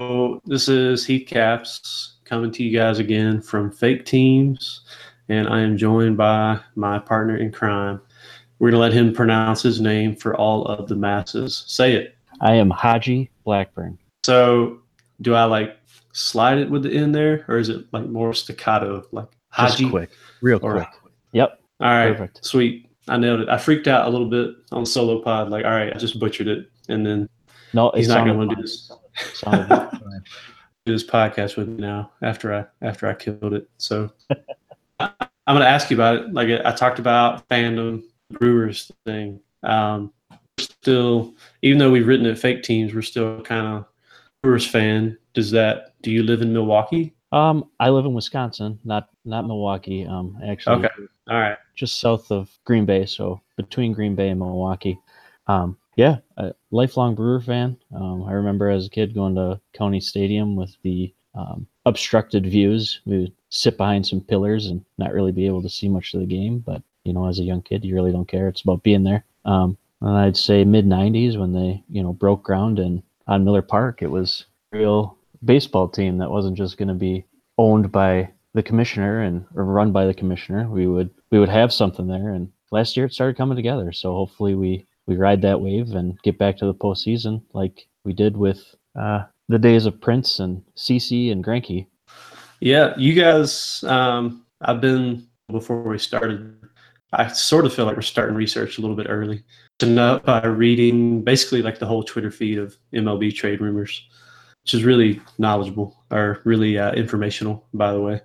So this is Heath Caps coming to you guys again from Fake Teams, and I am joined by my partner in crime. We're gonna let him pronounce his name for all of the masses. Say it. I am Haji Blackburn. So, do I like slide it with the end there, or is it like more staccato, like Haji? Just quick. Real or- quick. Yep. All right, Perfect. sweet. I nailed it. I freaked out a little bit on solo pod. Like, all right, I just butchered it, and then No, he's not going to do this Do this podcast with me now after I after I killed it. So I, I'm going to ask you about it. Like I talked about fandom Brewers thing. Um, still, even though we've written at fake teams, we're still kind of Brewers fan. Does that? Do you live in Milwaukee? Um, I live in Wisconsin, not not Milwaukee. Um, actually, Okay. All right. just south of Green Bay, so between Green Bay and Milwaukee. Um, yeah, a lifelong Brewer fan. Um, I remember as a kid going to County Stadium with the um, obstructed views. We would sit behind some pillars and not really be able to see much of the game. But you know, as a young kid, you really don't care. It's about being there. Um, and I'd say mid '90s when they you know broke ground and on Miller Park, it was a real baseball team that wasn't just going to be owned by the commissioner and or run by the commissioner. We would we would have something there. And last year it started coming together. So hopefully we we ride that wave and get back to the postseason like we did with uh, the days of Prince and CC and Greinke. Yeah, you guys. Um, I've been before we started. I sort of feel like we're starting research a little bit early. To know by reading basically like the whole Twitter feed of MLB trade rumors, which is really knowledgeable or really uh, informational, by the way.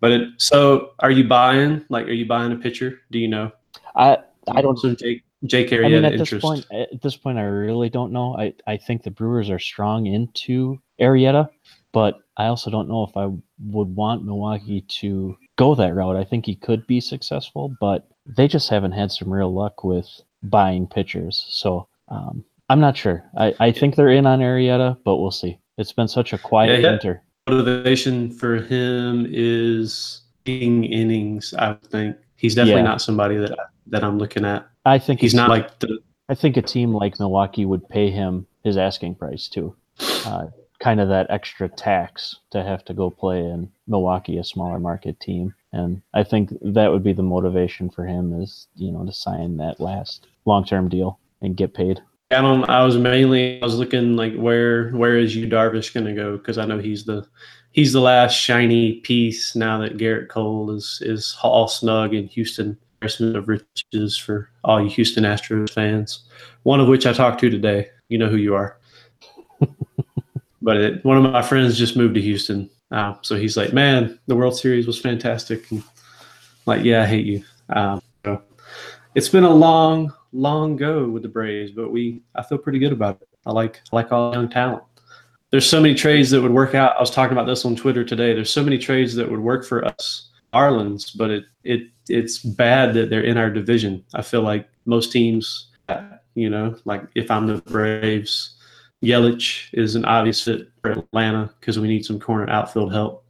But it, so, are you buying? Like, are you buying a pitcher? Do you know? I I don't So Jake Jake I mean, at interest. this point, at this point, I really don't know. I, I think the Brewers are strong into Arrieta, but I also don't know if I would want Milwaukee to go that route. I think he could be successful, but they just haven't had some real luck with buying pitchers. So um, I'm not sure. I, I think they're in on Arrieta, but we'll see. It's been such a quiet Yeah, yeah. winter. motivation for him is getting innings. I think he's definitely Yeah. not somebody that that I'm looking at. I think He's not like the I think a team like Milwaukee would pay him his asking price too. Uh, kind of that extra tax to have to go play in Milwaukee, a smaller market team. And I think that would be the motivation for him is, you know, to sign that last long term deal and get paid. I don't. I was mainly I was looking like where where is Yu Darvish going to go because I know he's the he's the last shiny piece now that Gerrit Cole is is all snug in Houston. Embarrassment of riches for all you Houston Astros fans. One of which I talked to today. You know who you are. but it, one of my friends just moved to Houston, uh, so he's like, "Man, the World Series was fantastic." And like, yeah, I hate you. Um, so it's been a long, long go with the Braves, but we I feel pretty good about it. I like I like all young talent. There's so many trades that would work out. I was talking about this on Twitter today. There's so many trades that would work for us Marlins, but it it it's bad that they're in our division. I feel like most teams, you know, like if I'm the Braves, Yelich is an obvious fit for Atlanta because we need some corner outfield help.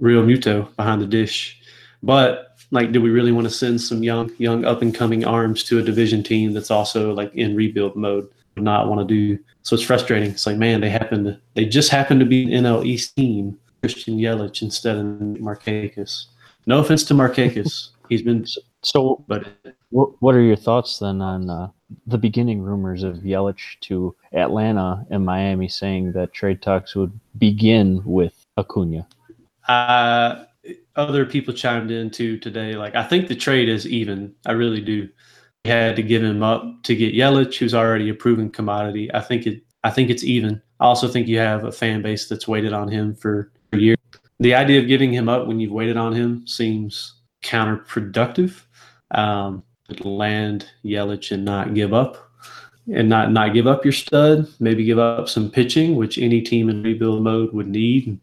Realmuto behind the dish, but like, do we really want to send some young, young up and coming arms to a division team that's also like in rebuild mode? Not want to do. So it's frustrating. It's like, man, they happen to, they just happen to be an NL East team, Christian Yelich instead of Markakis. No offense to Markakis, he's been, So, but what, what are your thoughts then on uh, the beginning rumors of Yelich to Atlanta and Miami saying that trade talks would begin with Acuna? uh, other people chimed in too today. Like, I think the trade is even. I really do. We had to give him up to get Yelich, who's already a proven commodity. I think it. I think it's even. I also think you have a fan base that's waited on him for years. The idea of giving him up when you've waited on him seems counterproductive. Um, land Yelich and not give up and not not give up your stud. Maybe give up some pitching, which any team in rebuild mode would need.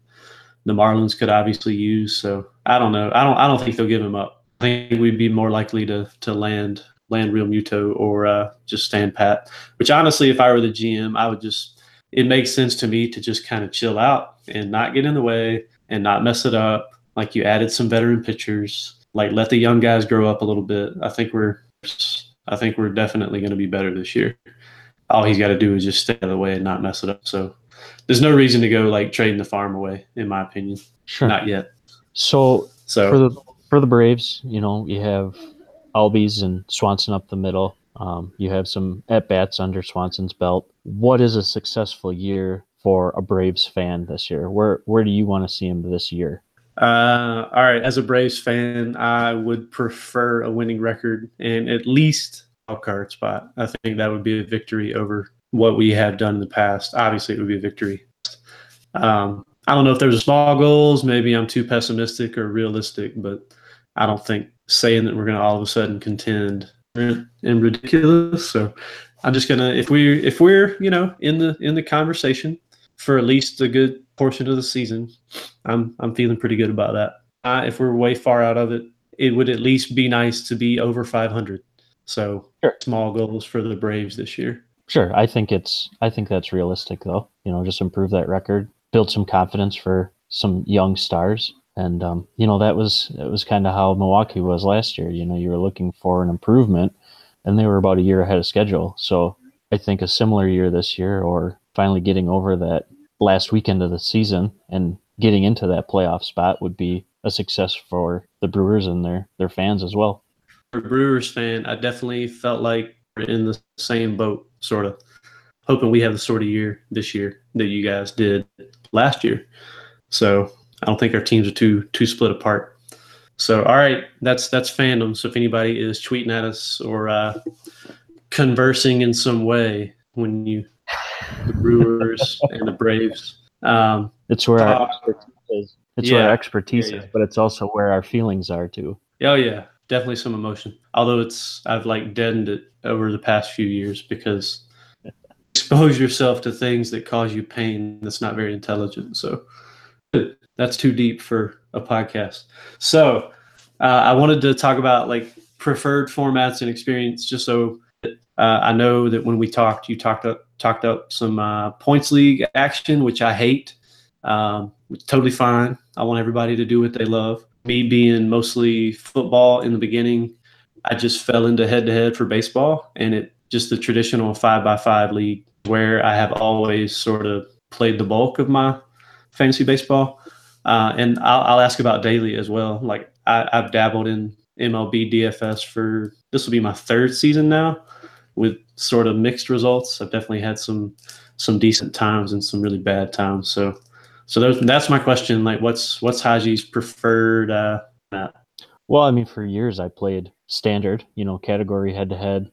The Marlins could obviously use. So I don't know. I don't. I don't think they'll give him up. I think we'd be more likely to to land land Realmuto or uh, just stand pat. Which honestly, if I were the GM, I would just. It makes sense to me to just kind of chill out and not get in the way and not mess it up. Like you added some veteran pitchers. Like let the young guys grow up a little bit. I think we're. I think we're definitely going to be better this year all he's got to do is just stay out of the way and not mess it up. So there's no reason to go like trading the farm away, in my opinion. Sure. Not yet. So, So for the for the Braves, you know, you have Albies and Swanson up the middle. Um, you have some at bats under Swanson's belt. What is a successful year for a Braves fan this year? Where where do you want to see him this year? Uh, all right. As a Braves fan, I would prefer a winning record and at least a card spot. I think that would be a victory over what we have done in the past. Obviously, it would be a victory. Um, I don't know if there's a small goals. Maybe I'm too pessimistic or realistic, but I don't think saying that we're going to all of a sudden contend and ridiculous. So I'm just gonna if we if we're you know in the in the conversation for at least a good portion of the season, I'm I'm feeling pretty good about that. Uh, if we're way far out of it, it would at least be nice to be over 500. So Sure. small goals for the Braves this year. Sure, I think it's I think that's realistic though. You know, just improve that record, build some confidence for some young stars, and um, you know that was that was kind of how Milwaukee was last year. You know, you were looking for an improvement, and they were about a year ahead of schedule. So I think a similar year this year, or finally getting over that last weekend of the season and getting into that playoff spot would be a success for the Brewers and their their fans as well. For a Brewers fan, I definitely felt like we're in the same boat, sort of hoping we have the sort of year this year that you guys did last year. So I don't think our teams are too too split apart. So all right, that's that's fandom. So if anybody is tweeting at us or uh, conversing in some way when you the Brewers and the Braves, um, It's where our Uh, expertise is. It's where our expertise Yeah, yeah. is, but it's also where our feelings are too. Oh yeah, definitely some emotion. Although it's I've like deadened it over the past few years because expose yourself to things that cause you pain that's not very intelligent. So that's too deep for a podcast. So uh, I wanted to talk about like preferred formats and experience, just so uh, I know that when we talked, you talked up talked up some uh, points league action, which I hate. Um, totally fine. I want everybody to do what they love. Me being mostly football in the beginning, I just fell into head to head for baseball, and it just the traditional five by five league where I have always sort of played the bulk of my fantasy baseball. Uh, and I'll, I'll ask about daily as well. Like I, I've dabbled in MLB DFS for this will be my third season now, with sort of mixed results. I've definitely had some some decent times and some really bad times. So so that's my question. Like, what's what's Haji's preferred? Uh, map? Well, I mean, for years I played standard, you know, category head to head,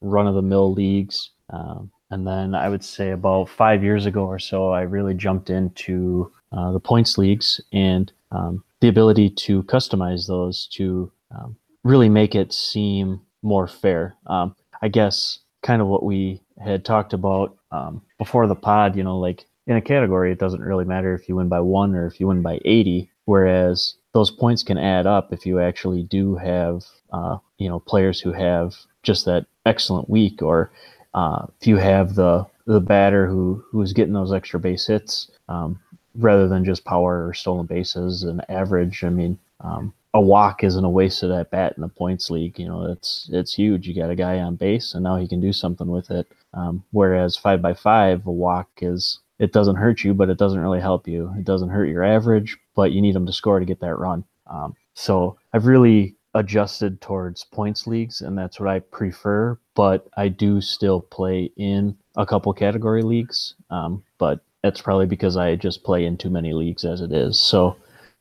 run of the mill leagues. Um, and then I would say about five years ago or so, I really jumped into uh, the points leagues and um, the ability to customize those to um, really make it seem more fair. Um, I guess kind of what we had talked about um, before the pod, you know, like in a category, it doesn't really matter if you win by one or if you win by 80, whereas those points can add up if you actually do have, uh, you know, players who have just that excellent week, or uh, if you have the the batter who who's getting those extra base hits um, rather than just power or stolen bases and average. I mean, um, a walk isn't a waste of that bat in the points league. You know, it's it's huge. You got a guy on base, and now he can do something with it. Um, whereas five by five, a walk is it doesn't hurt you, but it doesn't really help you. It doesn't hurt your average, but you need them to score to get that run. Um, so I've really adjusted towards points leagues, and that's what I prefer. But I do still play in a couple category leagues, um, but that's probably because I just play in too many leagues as it is. So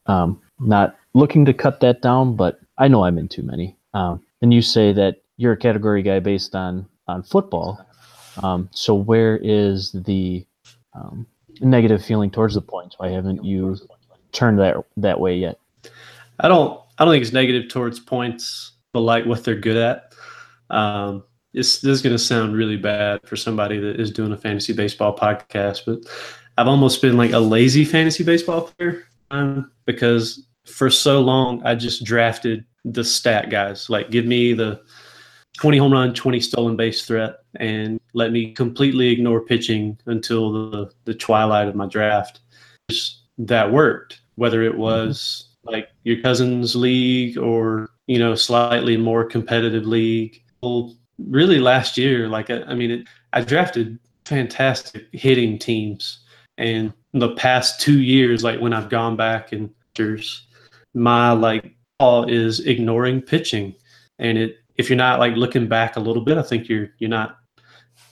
um, not looking to cut that down, but I know I'm in too many. Um, and you say that you're a category guy based on on football. Um, so where is the um, negative feeling towards the points? Why haven't you turned that that way yet? I don't I don't think it's negative towards points. but like what they're good at. Um, this is going to sound really bad for somebody that is doing a fantasy baseball podcast, but I've almost been like a lazy fantasy baseball player um, because for so long I just drafted the stat guys. Like, give me the 20 home run, 20 stolen base threat, and let me completely ignore pitching until the, the twilight of my draft. Just, that worked, whether it mm-hmm. was like your cousin's league or, you know, slightly more competitive league. Well, really last year, like, I, I mean, it, I drafted fantastic hitting teams. And the past two years, like when I've gone back and there's my like all is ignoring pitching. And it if you're not like looking back a little bit, I think you're you're not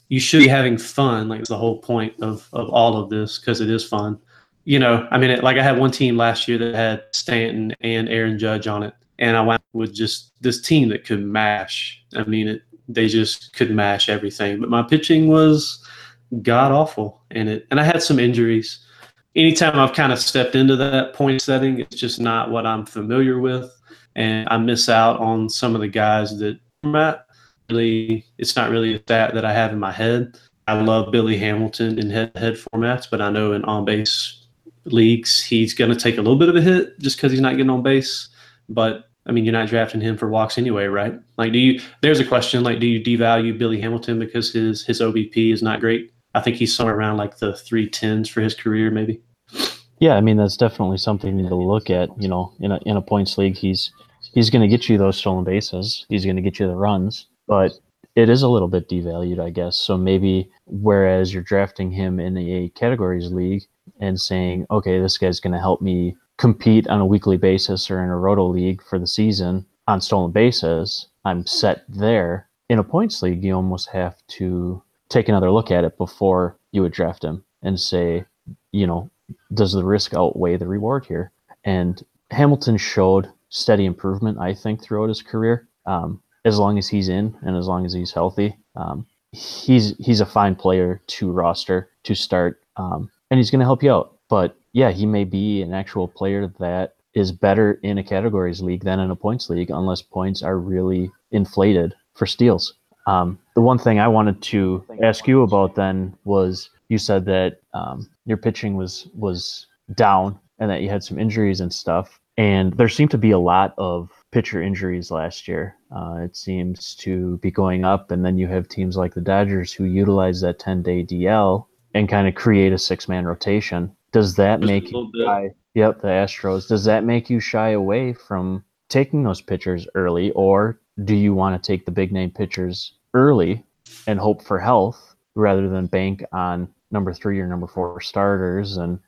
you should be having fun. Like it's the whole point of of all of this because it is fun. You know, I mean, it, like I had one team last year that had Stanton and Aaron Judge on it, and I went with just this team that could mash. I mean, it they just could mash everything. But my pitching was god awful, and it and I had some injuries. Anytime I've kind of stepped into that point setting, it's just not what I'm familiar with and I miss out on some of the guys that format. Really, it's not really a stat that I have in my head. I love Billy Hamilton in head-to-head formats, but I know in on-base leagues he's going to take a little bit of a hit just because he's not getting on base. But I mean, you're not drafting him for walks anyway, right? Like, do you? There's a question like, do you devalue Billy Hamilton because his his OBP is not great? I think he's somewhere around like the three tens for his career, maybe. Yeah, I mean that's definitely something to look at. You know, in a in a points league, he's he's going to get you those stolen bases. He's going to get you the runs, but it is a little bit devalued, I guess. So maybe whereas you're drafting him in a categories league and saying, okay, this guy's going to help me compete on a weekly basis or in a roto league for the season on stolen bases, I'm set there. In a points league, you almost have to take another look at it before you would draft him and say, you know, does the risk outweigh the reward here? And Hamilton showed steady improvement, I think, throughout his career. Um, as long as he's in and as long as he's healthy, um, he's he's a fine player to roster to start, um, and he's going to help you out. But yeah, he may be an actual player that is better in a categories league than in a points league, unless points are really inflated for steals. Um, the one thing I wanted to ask you about then was you said that um, your pitching was was down and that you had some injuries and stuff. And there seemed to be a lot of pitcher injuries last year. Uh, it seems to be going up. And then you have teams like the Dodgers who utilize that 10 day DL and kind of create a six man rotation. Does that Just make you shy? Yep, the Astros. Does that make you shy away from taking those pitchers early, or do you want to take the big name pitchers early and hope for health rather than bank on number three or number four starters and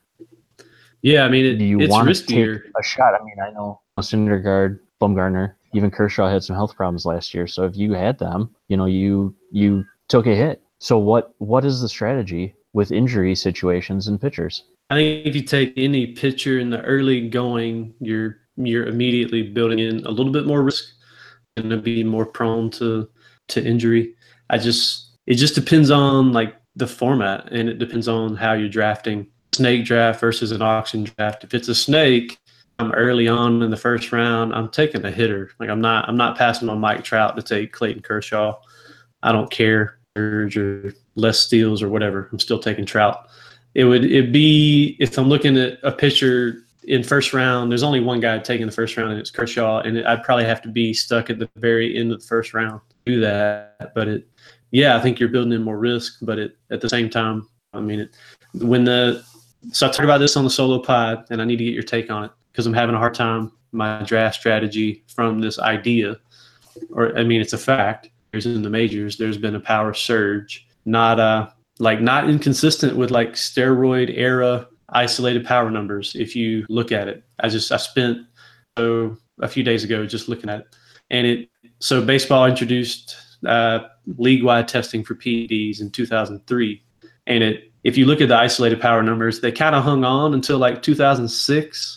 yeah, I mean, it, do you it's want riskier. to take a shot? I mean, I know a Syndergaard, Bumgarner, even Kershaw had some health problems last year. So if you had them, you know, you you took a hit. So what what is the strategy with injury situations and pitchers? I think if you take any pitcher in the early going, you're you're immediately building in a little bit more risk and to be more prone to to injury. I just it just depends on like the format and it depends on how you're drafting snake draft versus an auction draft. If it's a snake, I'm early on in the first round. I'm taking a hitter. Like I'm not. I'm not passing on Mike Trout to take Clayton Kershaw. I don't care or less steals or whatever. I'm still taking Trout. It would it be if I'm looking at a pitcher in first round. There's only one guy taking the first round, and it's Kershaw. And I'd probably have to be stuck at the very end of the first round to do that. But it, yeah, I think you're building in more risk. But it at the same time, I mean, it, when the so I talked about this on the solo pod, and I need to get your take on it because I'm having a hard time my draft strategy from this idea, or I mean, it's a fact. There's in the majors, there's been a power surge, not uh like not inconsistent with like steroid era isolated power numbers. If you look at it, I just I spent so a few days ago just looking at it, and it so baseball introduced uh, league wide testing for PEDs in 2003, and it if you look at the isolated power numbers, they kind of hung on until like 2006.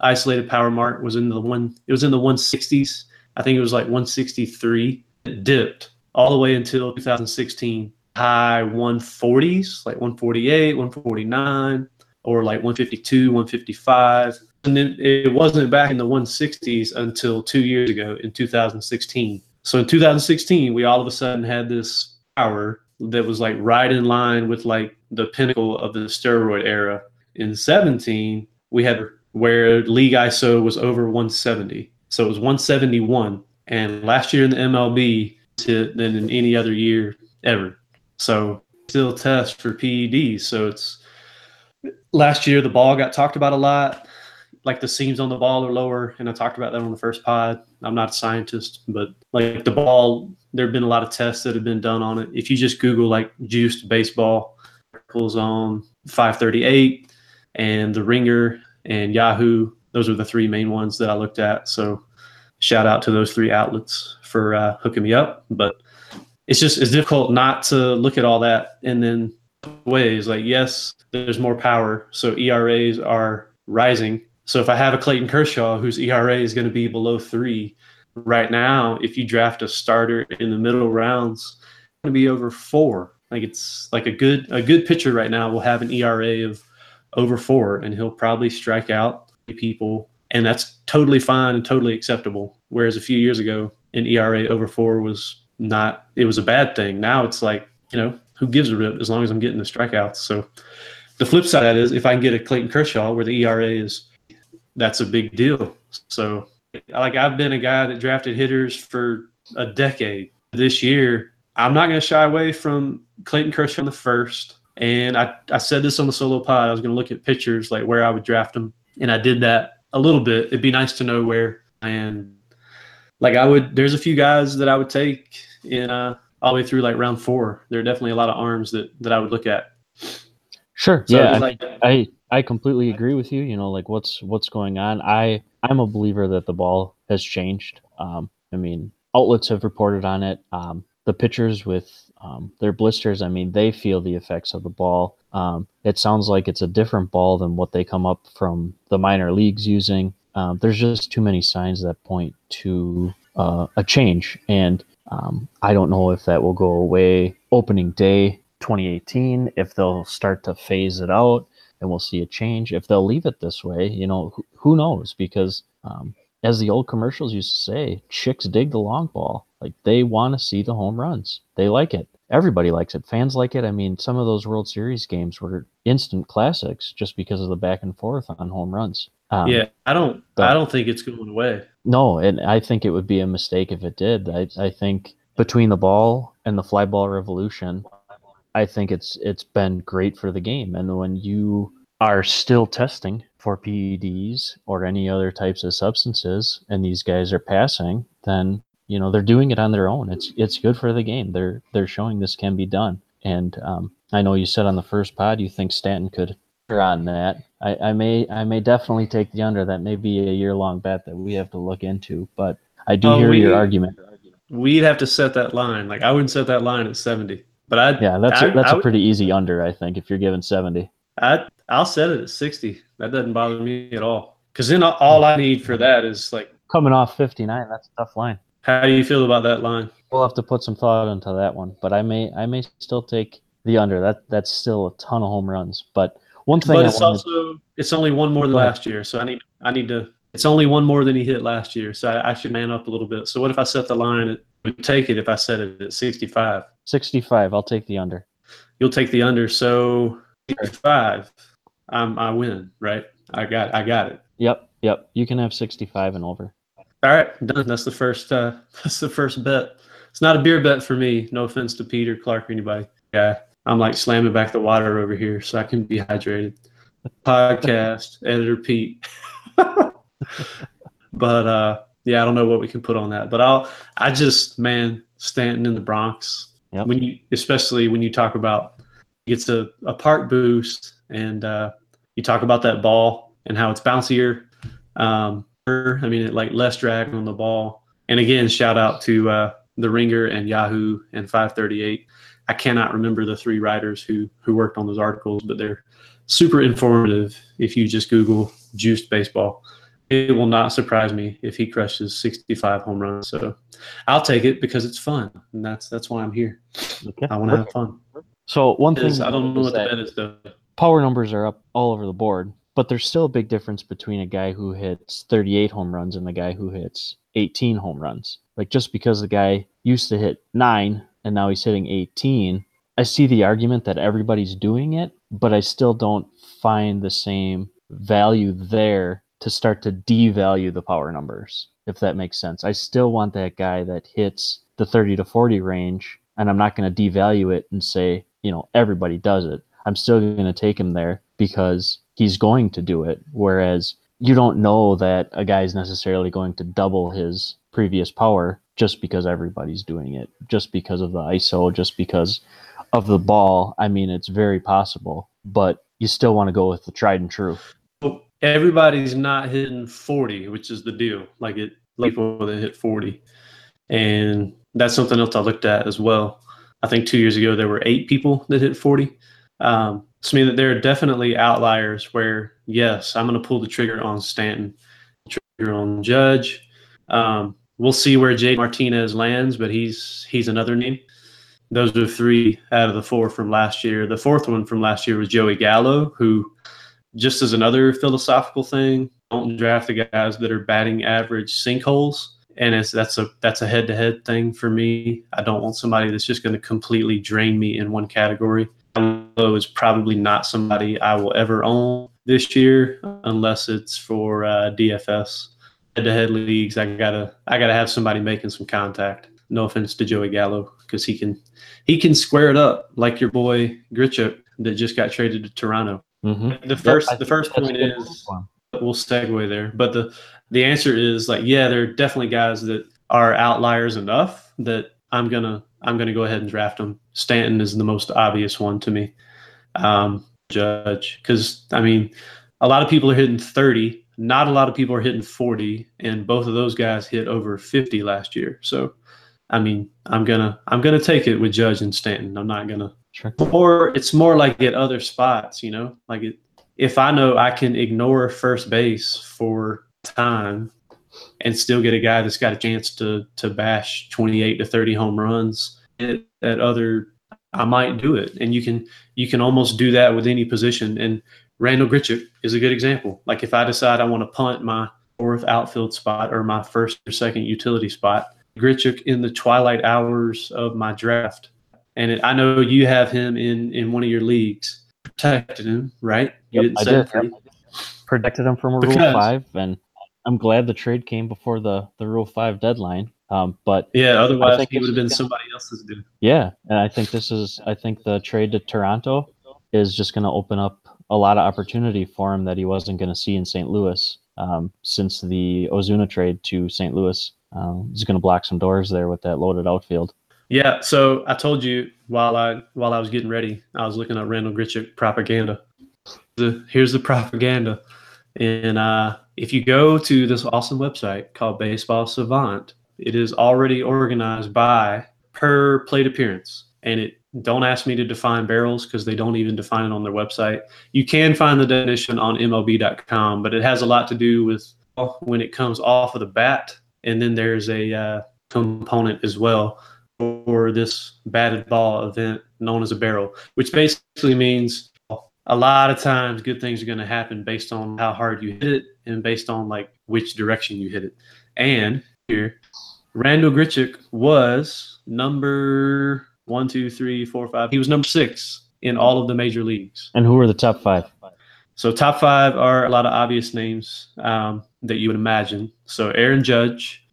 Isolated power mark was in the one. It was in the 160s. I think it was like 163. It dipped all the way until 2016. High 140s, like 148, 149, or like 152, 155. And then it wasn't back in the 160s until two years ago in 2016. So in 2016, we all of a sudden had this power that was like right in line with like the pinnacle of the steroid era. In 17, we had where league ISO was over 170. So it was 171. And last year in the MLB, to than in any other year ever. So still test for PEDs. So it's last year the ball got talked about a lot. Like the seams on the ball are lower, and I talked about that on the first pod. I'm not a scientist, but like the ball, there have been a lot of tests that have been done on it. If you just Google like juiced baseball, articles on 538 and the Ringer and Yahoo, those are the three main ones that I looked at. So shout out to those three outlets for uh, hooking me up. But it's just it's difficult not to look at all that and then ways like yes, there's more power, so ERAs are rising. So if I have a Clayton Kershaw whose ERA is going to be below three right now, if you draft a starter in the middle rounds, it's going to be over four. Like it's like a good a good pitcher right now will have an ERA of over four, and he'll probably strike out people, and that's totally fine and totally acceptable. Whereas a few years ago, an ERA over four was not it was a bad thing. Now it's like you know who gives a rip as long as I'm getting the strikeouts. So the flip side is if I can get a Clayton Kershaw where the ERA is that's a big deal. So like I've been a guy that drafted hitters for a decade. This year, I'm not going to shy away from Clayton Kershaw in the first. And I, I said this on the solo pod. I was going to look at pictures like where I would draft them, and I did that a little bit. It'd be nice to know where. And like I would, there's a few guys that I would take in uh, all the way through like round four. There are definitely a lot of arms that that I would look at. Sure. So yeah, like- I I completely agree with you. You know, like what's what's going on. I I'm a believer that the ball has changed. Um, I mean, outlets have reported on it. Um, the pitchers with um, their blisters, I mean, they feel the effects of the ball. Um, it sounds like it's a different ball than what they come up from the minor leagues using. Um, there's just too many signs that point to uh, a change, and um, I don't know if that will go away opening day 2018, if they'll start to phase it out and we'll see a change. If they'll leave it this way, you know, who, who knows? Because um, as the old commercials used to say, chicks dig the long ball. Like they want to see the home runs. They like it. Everybody likes it. Fans like it. I mean, some of those World Series games were instant classics just because of the back and forth on home runs. Um, yeah, I don't but- I don't think it's going away. no, and I think it would be a mistake if it did. I, I think between the ball and the fly ball revolution, I think it's it's been great for the game. And when you are still testing for PEDs or any other types of substances, and these guys are passing, then you know they're doing it on their own. It's it's good for the game. They're they're showing this can be done. And um, I know you said on the first pod you think Stanton could on that. I, I may I may definitely take the under. That may be a year long bet that we have to look into. But I do Oh, hear we- your argument. We'd have to set that line. Like I wouldn't set that line at 70. But I Yeah, that's I, a, that's I a pretty easy under. I think if you're given seventy. I I'll set it at 60. That doesn't bother me at all. Cuz then all I need for that is like Coming off fifty nine, that's a tough line. how do you feel about that line? We'll have to put some thought into that one. But I may I may still take the under. That that's still a ton of home runs. But one thing But I it's wanted- also it's only one more than last year. So I need I need to it's only one more than he hit last year. So I, I should man up a little bit. So what if I set the line at would take it if I set it at 65? 65, I'll take the under. You'll take the under. So 65, I'm, I win, right? I got I got it. Yep, yep. You can have 65 and over. All right, done. That's the first. Uh, that's the first bet. It's not a beer bet for me. No offense to Peter, Clark, or anybody. Yeah, I'm like slamming back the water over here so I can be hydrated. Podcast editor Pete. but uh, yeah, I don't know what we can put on that. But I'll. I just man, Stanton in the Bronx. Yep. When you, especially when you talk about, gets a, a park boost, and uh, you talk about that ball and how it's bouncier. Um, I mean, it, like less drag on the ball. And again, shout out to uh, the Ringer and Yahoo and 538. I cannot remember the three writers who who worked on those articles, but they're super informative. If you just Google juiced baseball, it will not surprise me if he crushes 65 home runs. So I'll take it because it's fun, and that's that's why I'm here. Okay. I want to have fun. So one thing Is- I don't know what the bet is though. power numbers are up all over the board, but there's still a big difference between a guy who hits 38 home runs and the guy who hits 18 home runs. Like just because the guy used to hit nine and now he's hitting 18, I see the argument that everybody's doing it, but I still don't find the same value there to start to devalue the power numbers, if that makes sense. I still want that guy that hits the 30 to 40 range, and I'm not going to devalue it and say, you know, everybody does it. I'm still going to take him there because he's going to do it. Whereas you don't know that a guy is necessarily going to double his previous power just because everybody's doing it, just because of the ISO, just because of the ball. I mean, it's very possible, but you still want to go with the tried and true. Everybody's not hitting 40, which is the deal. Like it, people that hit 40. And that's something else I looked at as well. I think two years ago, there were eight people that hit 40. Um, so I mean that there are definitely outliers where, yes, I'm going to pull the trigger on Stanton, trigger on Judge. Um, we'll see where Jay Martinez lands, but he's he's another name. Those are three out of the four from last year. The fourth one from last year was Joey Gallo, who, just as another philosophical thing, don't draft the guys that are batting average sinkholes. And it's that's a that's a head to head thing for me. I don't want somebody that's just going to completely drain me in one category. Gallo is probably not somebody I will ever own this year unless it's for uh, DFS head to head leagues. I gotta I gotta have somebody making some contact. No offense to Joey Gallo because he can he can square it up like your boy Grichuk that just got traded to Toronto. Mm-hmm. The first the first point is one. we'll segue there, but the the answer is like yeah, there are definitely guys that are outliers enough that I'm gonna I'm gonna go ahead and draft them. Stanton is the most obvious one to me. Um, judge because I mean a lot of people are hitting 30 not a lot of people are hitting 40 and both of those guys hit over 50 last year so i mean i'm gonna i'm gonna take it with judge and stanton i'm not gonna Or it's more like at other spots you know? Like it, if i know i can ignore first base for time and still get a guy that's got a chance to to bash 28 to 30 home runs at, at other i might do it. And you can you can almost do that with any position. And Randal Grichuk is a good example. Like if I decide I want to punt my fourth outfield spot or my first or second utility spot, Grichuk in the twilight hours of my draft, and it, I know you have him in in one of your leagues. Protected him, right? You Yep, didn't I say did. free. Protected him from a Because- Rule Five, and I'm glad the trade came before the the Rule Five deadline. Um, but Yeah, otherwise he would have been somebody else's dude. Yeah, and I think this is I think the trade to Toronto is just going to open up a lot of opportunity for him that he wasn't going to see in St. Louis um, since the Ozuna trade to St. Louis. Um, he's going to block some doors there with that loaded outfield. Yeah, so I told you while I while I was getting ready, I was looking at Randal Grichuk propaganda. The here's the propaganda, and uh, if you go to this awesome website called Baseball Savant, it is already organized by per plate appearance, and it don't ask me to define barrels because they don't even define it on their website. You can find the definition on MLB.com, but it has a lot to do with when it comes off of the bat, and then there's a uh, component as well for this batted ball event known as a barrel, which basically means a lot of times good things are going to happen based on how hard you hit it and based on like which direction you hit it. And here, Randal Grichuk was number one, two, three, four, five. He was number six in all of the major leagues. And who are the top five? So top five are a lot of obvious names um, that you would imagine. So Aaron Judge,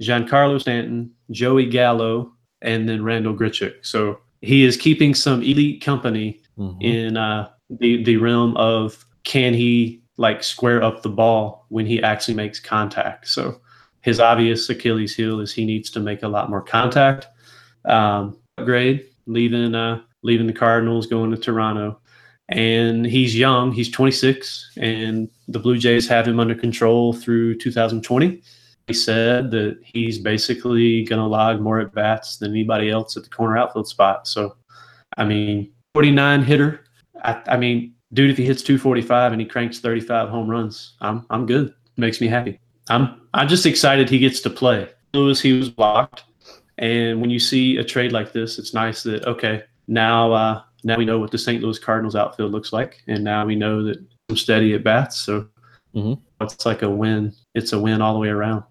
Giancarlo Stanton, Joey Gallo, and then Randal Grichuk. So he is keeping some elite company Mhm. in uh, the the realm of can he like square up the ball when he actually makes contact. So his obvious Achilles heel is he needs to make a lot more contact. Um, grade leaving uh, leaving the Cardinals, going to Toronto, and he's young. He's 26, and the Blue Jays have him under control through 2020. He said that he's basically going to log more at bats than anybody else at the corner outfield spot. So, I mean, 49 hitter. I, I mean, dude, if he hits 245 and he cranks 35 home runs, I'm I'm good. Makes me happy. I'm I'm just excited he gets to play. Lewis, he was blocked, and when you see a trade like this, it's nice that okay, now uh, now we know what the St. Louis Cardinals outfield looks like, and now we know that I'm steady at bats. So Mhm. it's like a win. It's a win all the way around.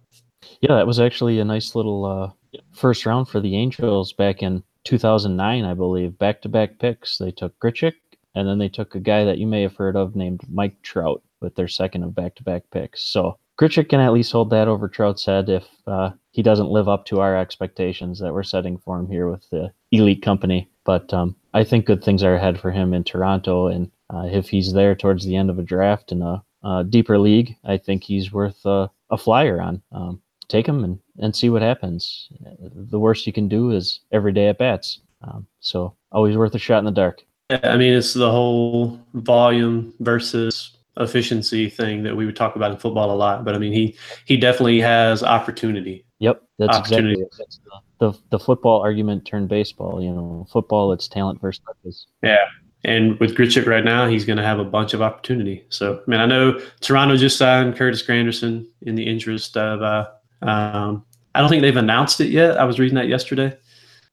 Yeah, that was actually a nice little uh, first round for the Angels back in 2009, I believe. Back to back picks. They took Grichuk, and then they took a guy that you may have heard of named Mike Trout with their second of back to back picks. So Grichuk can at least hold that over Trout's head if uh, he doesn't live up to our expectations that we're setting for him here with the elite company. But um, I think good things are ahead for him in Toronto, and uh, if he's there towards the end of a draft in a, a deeper league, I think he's worth uh, a flyer on. Um, take him and, and see what happens. The worst you can do is every day at bats. Um, so always worth a shot in the dark. Yeah, I mean, it's the whole volume versus efficiency thing that we would talk about in football a lot. But I mean, he he definitely has opportunity. Yep, that's Opportunity. exactly. That's the, the the football argument turned baseball. You know, football it's talent versus. Yeah. And with Grichuk right now, he's going to have a bunch of opportunity. So, I mean, I know Toronto just signed Curtis Granderson in the interest of. Uh, um, I don't think they've announced it yet. I was reading that yesterday.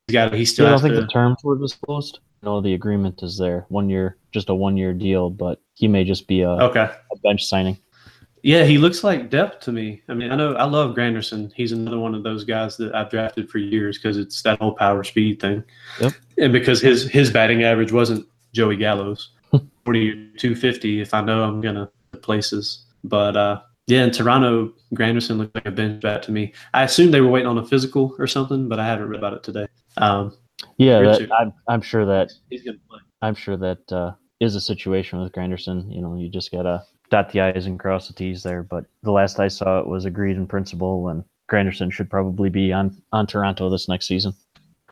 He's got. He still Yeah, I don't think to. the terms were disclosed. No, the agreement is there. One year, just a one year deal, but he may just be a, okay. a bench signing. Yeah, he looks like depth to me. I mean, I know I love Granderson. He's another one of those guys that I've drafted for years because it's that whole power speed thing. Yep. And because his his batting average wasn't Joey Gallo's, forty or two fifty. If I know I'm gonna places, but uh, yeah, and Toronto, Granderson looked like a bench bat to me. I assumed they were waiting on a physical or something, but I haven't read about it today. Um, Yeah, that, I'm I'm sure that he's gonna play. I'm sure that uh, is a situation with Granderson. You know, you just gotta dot the i's and cross the t's there. But the last I saw, it was agreed in principle, and Granderson should probably be on on Toronto this next season.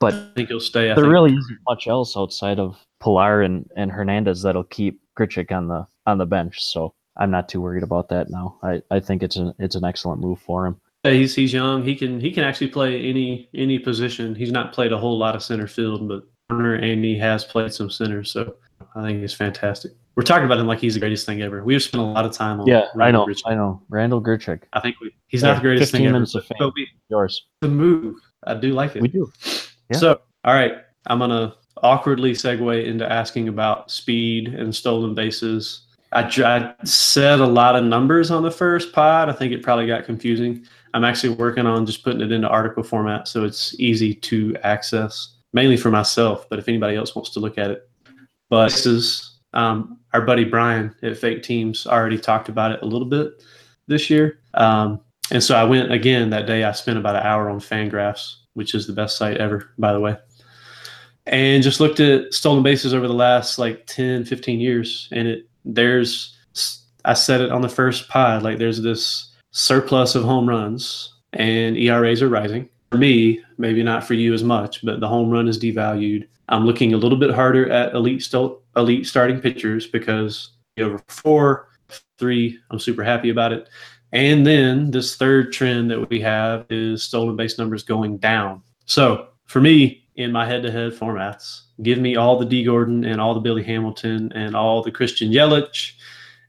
But I think he'll stay. I there think. really isn't much else outside of Pilar and, and Hernandez that'll keep Grichuk on the on the bench. So I'm not too worried about that now. I, I think it's an it's an excellent move for him. Yeah, he's he's young. He can he can actually play any any position. He's not played a whole lot of center field, but corner and he has played some center. So I think he's fantastic. We're talking about him like he's the greatest thing ever. We've spent a lot of time on. Yeah, I know. I know. Randal Grichuk, I think we, he's Yeah, not the greatest thing 15 ever. minutes of But, fame. but we, yours. the move, I do like it. We do. Yeah. So, all right, I'm gonna awkwardly segue into asking about speed and stolen bases. I, I said a lot of numbers on the first pod. I think it probably got confusing. I'm actually working on just putting it into article format so it's easy to access, mainly for myself. But if anybody else wants to look at it, but this is um, our buddy Brian at Fake Teams already talked about it a little bit this year. Um, and so I went again that day. I spent about an hour on Fangraphs, which is the best site ever, by the way, and just looked at stolen bases over the last like 10, 15 years. And it there's I said it on the first pod, like there's this surplus of home runs and ERAs are rising. For me, maybe not for you as much, but the home run is devalued. I'm looking a little bit harder at elite sto- elite starting pitchers because over four, three, I'm super happy about it. And then this third trend that we have is stolen base numbers going down. So for me, in my head-to-head formats, give me all the Dee Gordon and all the Billy Hamilton and all the Christian Yelich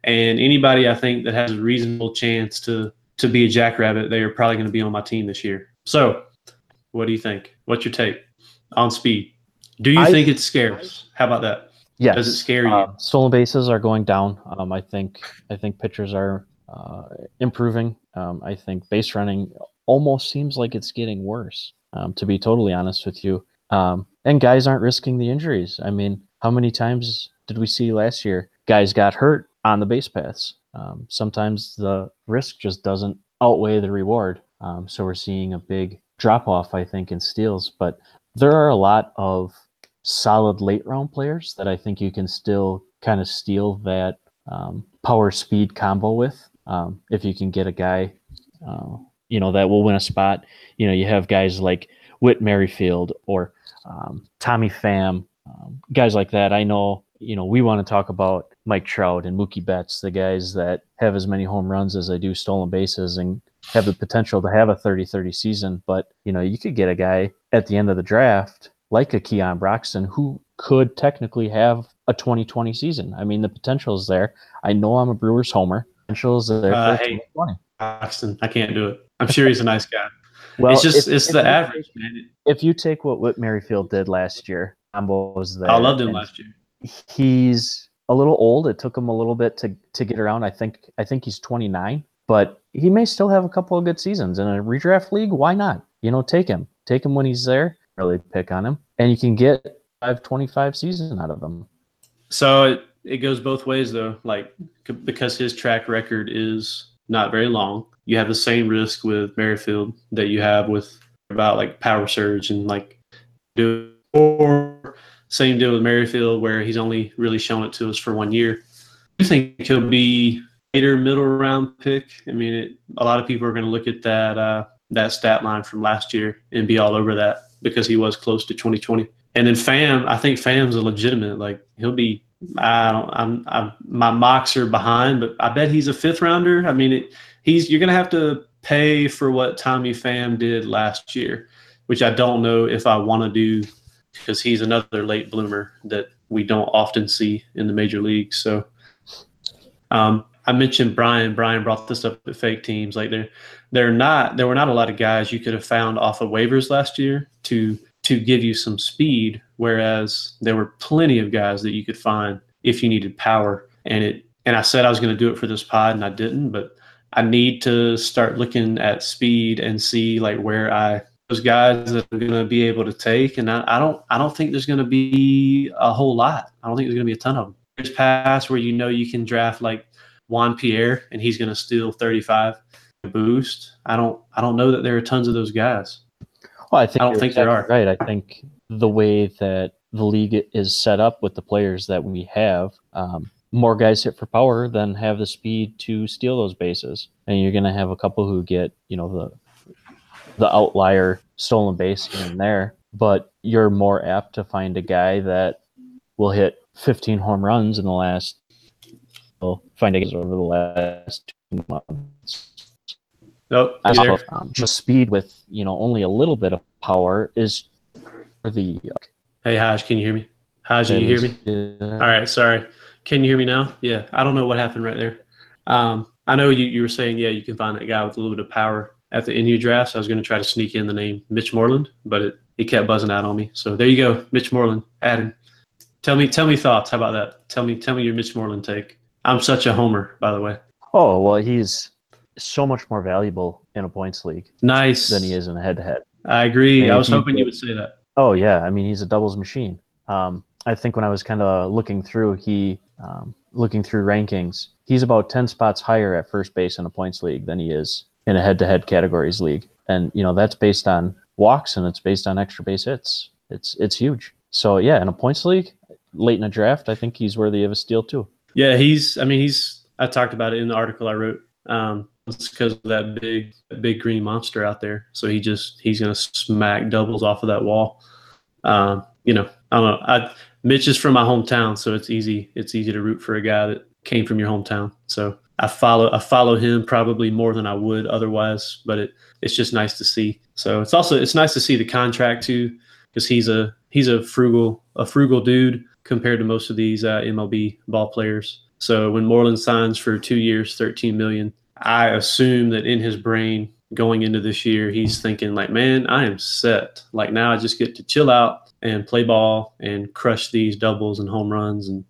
and anybody I think that has a reasonable chance to to be a jackrabbit. They are probably going to be on my team this year. So, what do you think? What's your take on speed? Do you I- think it's scarce? How about that? Yes. Does it scare you? Um, stolen bases are going down. Um, I think I think pitchers are uh, improving. Um, I think base running almost seems like it's getting worse. Um, to be totally honest with you, um, and guys aren't risking the injuries. I mean, how many times did we see last year guys got hurt on the base paths? Um, sometimes the risk just doesn't outweigh the reward. Um, so we're seeing a big drop off, I think, in steals. But there are a lot of solid late round players that I think you can still kind of steal that um, power speed combo with. Um, if you can get a guy, uh, you know, that will win a spot. You know, you have guys like Whit Merrifield or um, Tommy Pham, um, guys like that. I know, you know, we want to talk about Mike Trout and Mookie Betts, the guys that have as many home runs as they do stolen bases and have the potential to have a 30-30 season. But, you know, you could get a guy at the end of the draft like a Keon Broxton who could technically have a 2020 season. I mean, the potential is there. I know I'm a Brewers homer. Potential is there Uh, hey. 2020. Austin, I can't do it. I'm sure he's a nice guy. Well, it's just if- it's if the average, take- man. If you take what Whit Merrifield did last year combos oh, there. I loved him last year. He's a little old. It took him a little bit to to get around. I think I think he's 29, but he may still have a couple of good seasons in a redraft league. Why not? You know, take him. Take him when he's there. Really pick on him, and you can get five 25 season out of him. So it, it goes both ways though. Like c- because his track record is not very long, you have the same risk with Merrifield that you have with about like Power Surge and like do or same deal with Merrifield where he's only really shown it to us for one year. I think he'll be later middle round pick. I mean, it, a lot of people are going to look at that uh, that stat line from last year and be all over that because he was close to 2020. And then Pham, I think Pham's a legitimate. Like he'll be. I don't. I'm. I'm. My mocks are behind, but I bet he's a fifth rounder. I mean, it, he's. You're gonna have to pay for what Tommy Pham did last year, which I don't know if I want to do because he's another late bloomer that we don't often see in the major leagues. So, um, I mentioned Brian. Brian brought this up at fake teams. Like they're they're not there were not a lot of guys you could have found off of waivers last year to to give you some speed, whereas there were plenty of guys that you could find if you needed power. And it and I said I was going to do it for this pod, and I didn't, but I need to start looking at speed and see like where I those guys that I'm going to be able to take. And I, I don't I don't think there's going to be a whole lot. I don't think there's going to be a ton of them. There's pass where you know you can draft like Juan Pierre and he's going to steal 35 boost. I don't I don't know that there are tons of those guys. Well, I think I don't think there are. Right. I think the way that the league is set up with the players that we have, um, more guys hit for power than have the speed to steal those bases, and you're going to have a couple who get you know the the outlier stolen base here and there, but you're more apt to find a guy that will hit 15 home runs in the last. Well, find a over the last two months. Nope. There? thought, um, just speed with you know only a little bit of power is for the. Hey Haj, can you hear me? Haj, can you hear me? Uh, All right, sorry. Can you hear me now? Yeah, I don't know what happened right there. Um, I know you, you were saying, yeah, you can find that guy with a little bit of power at the end NU drafts. I was going to try to sneak in the name Mitch Moreland, but it, it kept buzzing out on me. So there you go, Mitch Moreland. Adam, Tell me, tell me thoughts. How about that? Tell me, tell me your Mitch Moreland take. I'm such a homer, by the way. Oh well, he's so much more valuable in a points league Nice. than he is in a head-to-head. I agree. Yeah, I was he- hoping you would say that. Oh yeah, I mean he's a doubles machine. Um, I think when I was kind of looking through, he um, looking through rankings, he's about ten spots higher at first base in a points league than he is in a head-to-head categories league, and you know that's based on walks and it's based on extra base hits. It's it's huge. So yeah, in a points league, late in a draft, I think he's worthy of a steal too. Yeah, he's. I mean, he's. I talked about it in the article I wrote. Um, because of that big, big green monster out there. So he just he's gonna smack doubles off of that wall. Um, you know, I don't know. I, Mitch is from my hometown, so it's easy. It's easy to root for a guy that came from your hometown. So I follow I follow him probably more than I would otherwise. But it it's just nice to see. So it's also it's nice to see the contract too, because he's a he's a frugal a frugal dude compared to most of these uh, MLB ball players. So when Moreland signs for two years, thirteen million, I assume that in his brain going into this year, he's thinking like, man, I am set. Like now, I just get to chill out and play ball and crush these doubles and home runs and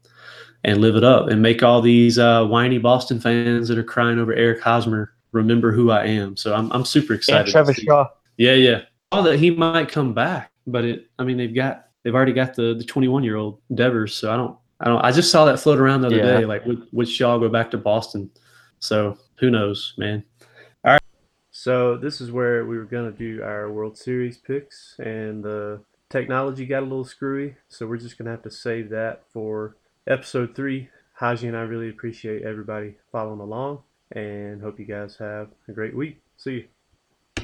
and live it up and make all these uh, whiny Boston fans that are crying over Eric Hosmer remember who I am. So I'm I'm super excited. And Trevor Shaw. yeah, yeah. Oh, that he might come back, but it. I mean, they've got they've already got the the 21 year old Devers, so I don't I don't. I just saw that float around the other Yeah. day. Like, would would Shaw go back to Boston? So who knows, man. All right. So this is where we were gonna do our World Series picks, and the technology got a little screwy, so we're just gonna have to save that for episode three. Haji and I really appreciate everybody following along, and hope you guys have a great week. See you.